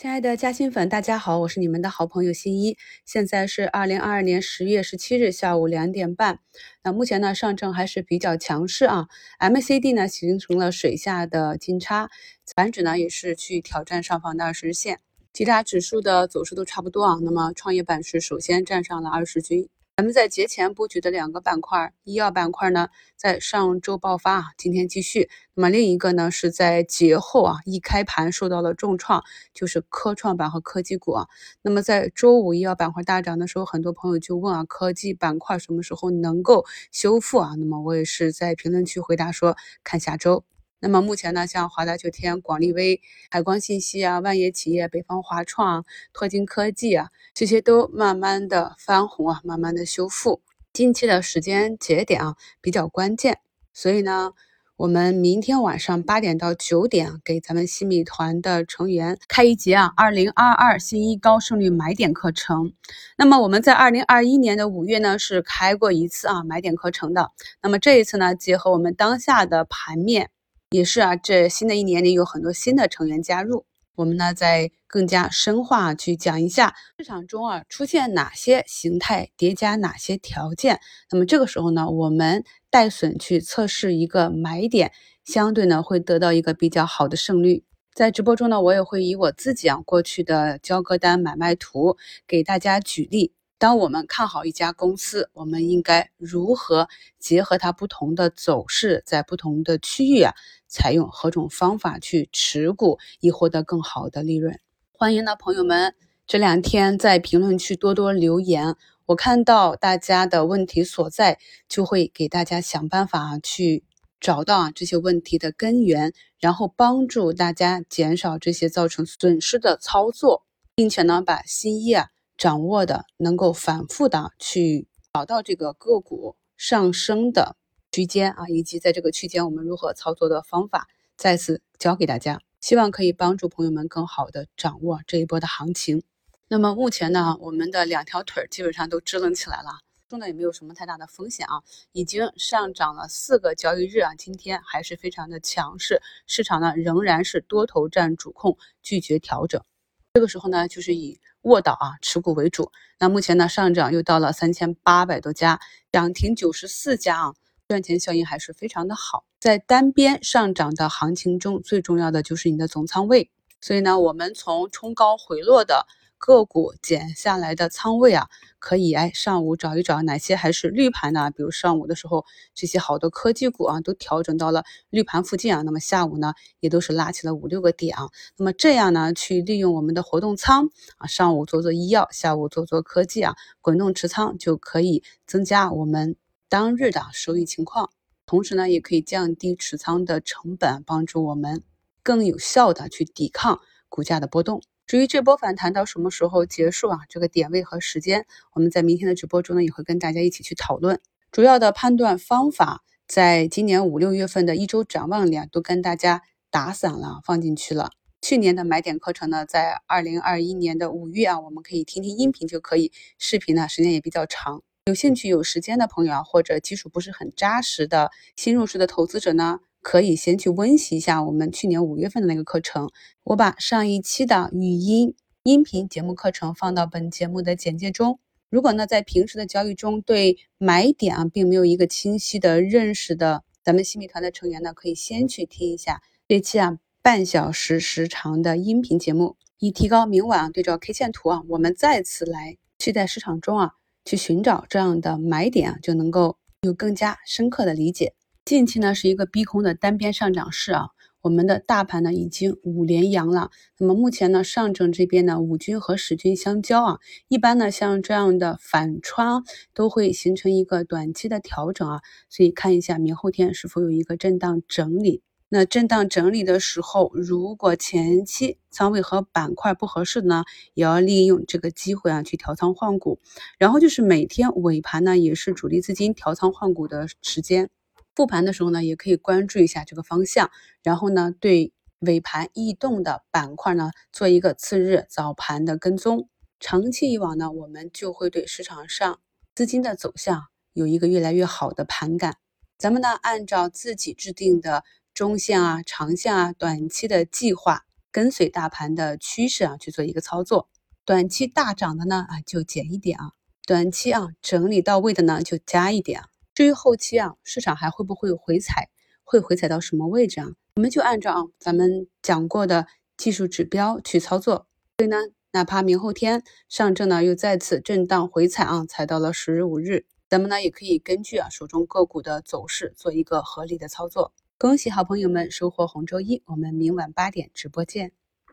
亲爱的嘉兴粉，大家好，我是你们的好朋友新一。现在是二零二二年十月十七日下午两点半。那目前呢，上证还是比较强势啊，MACD 呢形成了水下的金叉，反指呢也是去挑战上方的二十日线。其他指数的走势都差不多啊。那么创业板是首先站上了二十均。咱们在节前布局的两个板块，医药板块呢，在上周爆发啊，今天继续。那么另一个呢，是在节后啊，一开盘受到了重创，就是科创板和科技股啊。那么在周五医药板块大涨的时候，很多朋友就问啊，科技板块什么时候能够修复啊？那么我也是在评论区回答说，看下周。那么目前呢，像华大九天、广利威、海光信息啊、万业企业、北方华创、拓金科技啊，这些都慢慢的翻红啊，慢慢的修复。近期的时间节点啊比较关键，所以呢，我们明天晚上八点到九点给咱们新米团的成员开一节啊，二零二二新一高胜率买点课程。那么我们在二零二一年的五月呢是开过一次啊买点课程的，那么这一次呢，结合我们当下的盘面。也是啊，这新的一年里有很多新的成员加入，我们呢在更加深化去讲一下市场中啊出现哪些形态叠加哪些条件，那么这个时候呢，我们带损去测试一个买点，相对呢会得到一个比较好的胜率。在直播中呢，我也会以我自己啊过去的交割单买卖图给大家举例。当我们看好一家公司，我们应该如何结合它不同的走势，在不同的区域啊，采用何种方法去持股，以获得更好的利润？欢迎呢，朋友们这两天在评论区多多留言，我看到大家的问题所在，就会给大家想办法去找到啊这些问题的根源，然后帮助大家减少这些造成损失的操作，并且呢，把新业啊。掌握的能够反复的去找到这个个股上升的区间啊，以及在这个区间我们如何操作的方法，再次教给大家，希望可以帮助朋友们更好的掌握这一波的行情。那么目前呢，我们的两条腿基本上都支棱起来了，中呢也没有什么太大的风险啊，已经上涨了四个交易日啊，今天还是非常的强势，市场呢仍然是多头占主控，拒绝调整。这个时候呢，就是以卧倒啊持股为主。那目前呢，上涨又到了三千八百多家，涨停九十四家啊，赚钱效应还是非常的好。在单边上涨的行情中，最重要的就是你的总仓位。所以呢，我们从冲高回落的。个股减下来的仓位啊，可以哎上午找一找哪些还是绿盘呢，比如上午的时候这些好多科技股啊都调整到了绿盘附近啊，那么下午呢也都是拉起了五六个点啊，那么这样呢去利用我们的活动仓啊，上午做做医药，下午做做科技啊，滚动持仓就可以增加我们当日的收益情况，同时呢也可以降低持仓的成本，帮助我们更有效的去抵抗股价的波动。至于这波反弹到什么时候结束啊？这个点位和时间，我们在明天的直播中呢也会跟大家一起去讨论。主要的判断方法，在今年五六月份的一周展望里啊，都跟大家打散了，放进去了。去年的买点课程呢，在二零二一年的五月啊，我们可以听听音频就可以，视频呢时间也比较长。有兴趣有时间的朋友啊，或者基础不是很扎实的新入市的投资者呢？可以先去温习一下我们去年五月份的那个课程，我把上一期的语音音频节目课程放到本节目的简介中。如果呢在平时的交易中对买点啊并没有一个清晰的认识的，咱们新米团的成员呢可以先去听一下这期啊半小时时长的音频节目，以提高明晚对照 K 线图啊，我们再次来去在市场中啊去寻找这样的买点啊，就能够有更加深刻的理解。近期呢是一个逼空的单边上涨市啊，我们的大盘呢已经五连阳了。那么目前呢上证这边呢五均和十均相交啊，一般呢像这样的反穿都会形成一个短期的调整啊，所以看一下明后天是否有一个震荡整理。那震荡整理的时候，如果前期仓位和板块不合适的呢，也要利用这个机会啊去调仓换股。然后就是每天尾盘呢也是主力资金调仓换股的时间。复盘的时候呢，也可以关注一下这个方向，然后呢，对尾盘异动的板块呢，做一个次日早盘的跟踪。长期以往呢，我们就会对市场上资金的走向有一个越来越好的盘感。咱们呢，按照自己制定的中线啊、长线啊、短期的计划，跟随大盘的趋势啊去做一个操作。短期大涨的呢啊就减一点啊，短期啊整理到位的呢就加一点啊。至于后期啊市场还会不会回踩，会回踩到什么位置啊？我们就按照啊咱们讲过的技术指标去操作。所以呢，哪怕明后天上证呢又再次震荡回踩啊，踩到了十五日，咱们呢也可以根据啊手中个股的走势做一个合理的操作。恭喜好朋友们收获红周一，我们明晚八点直播见。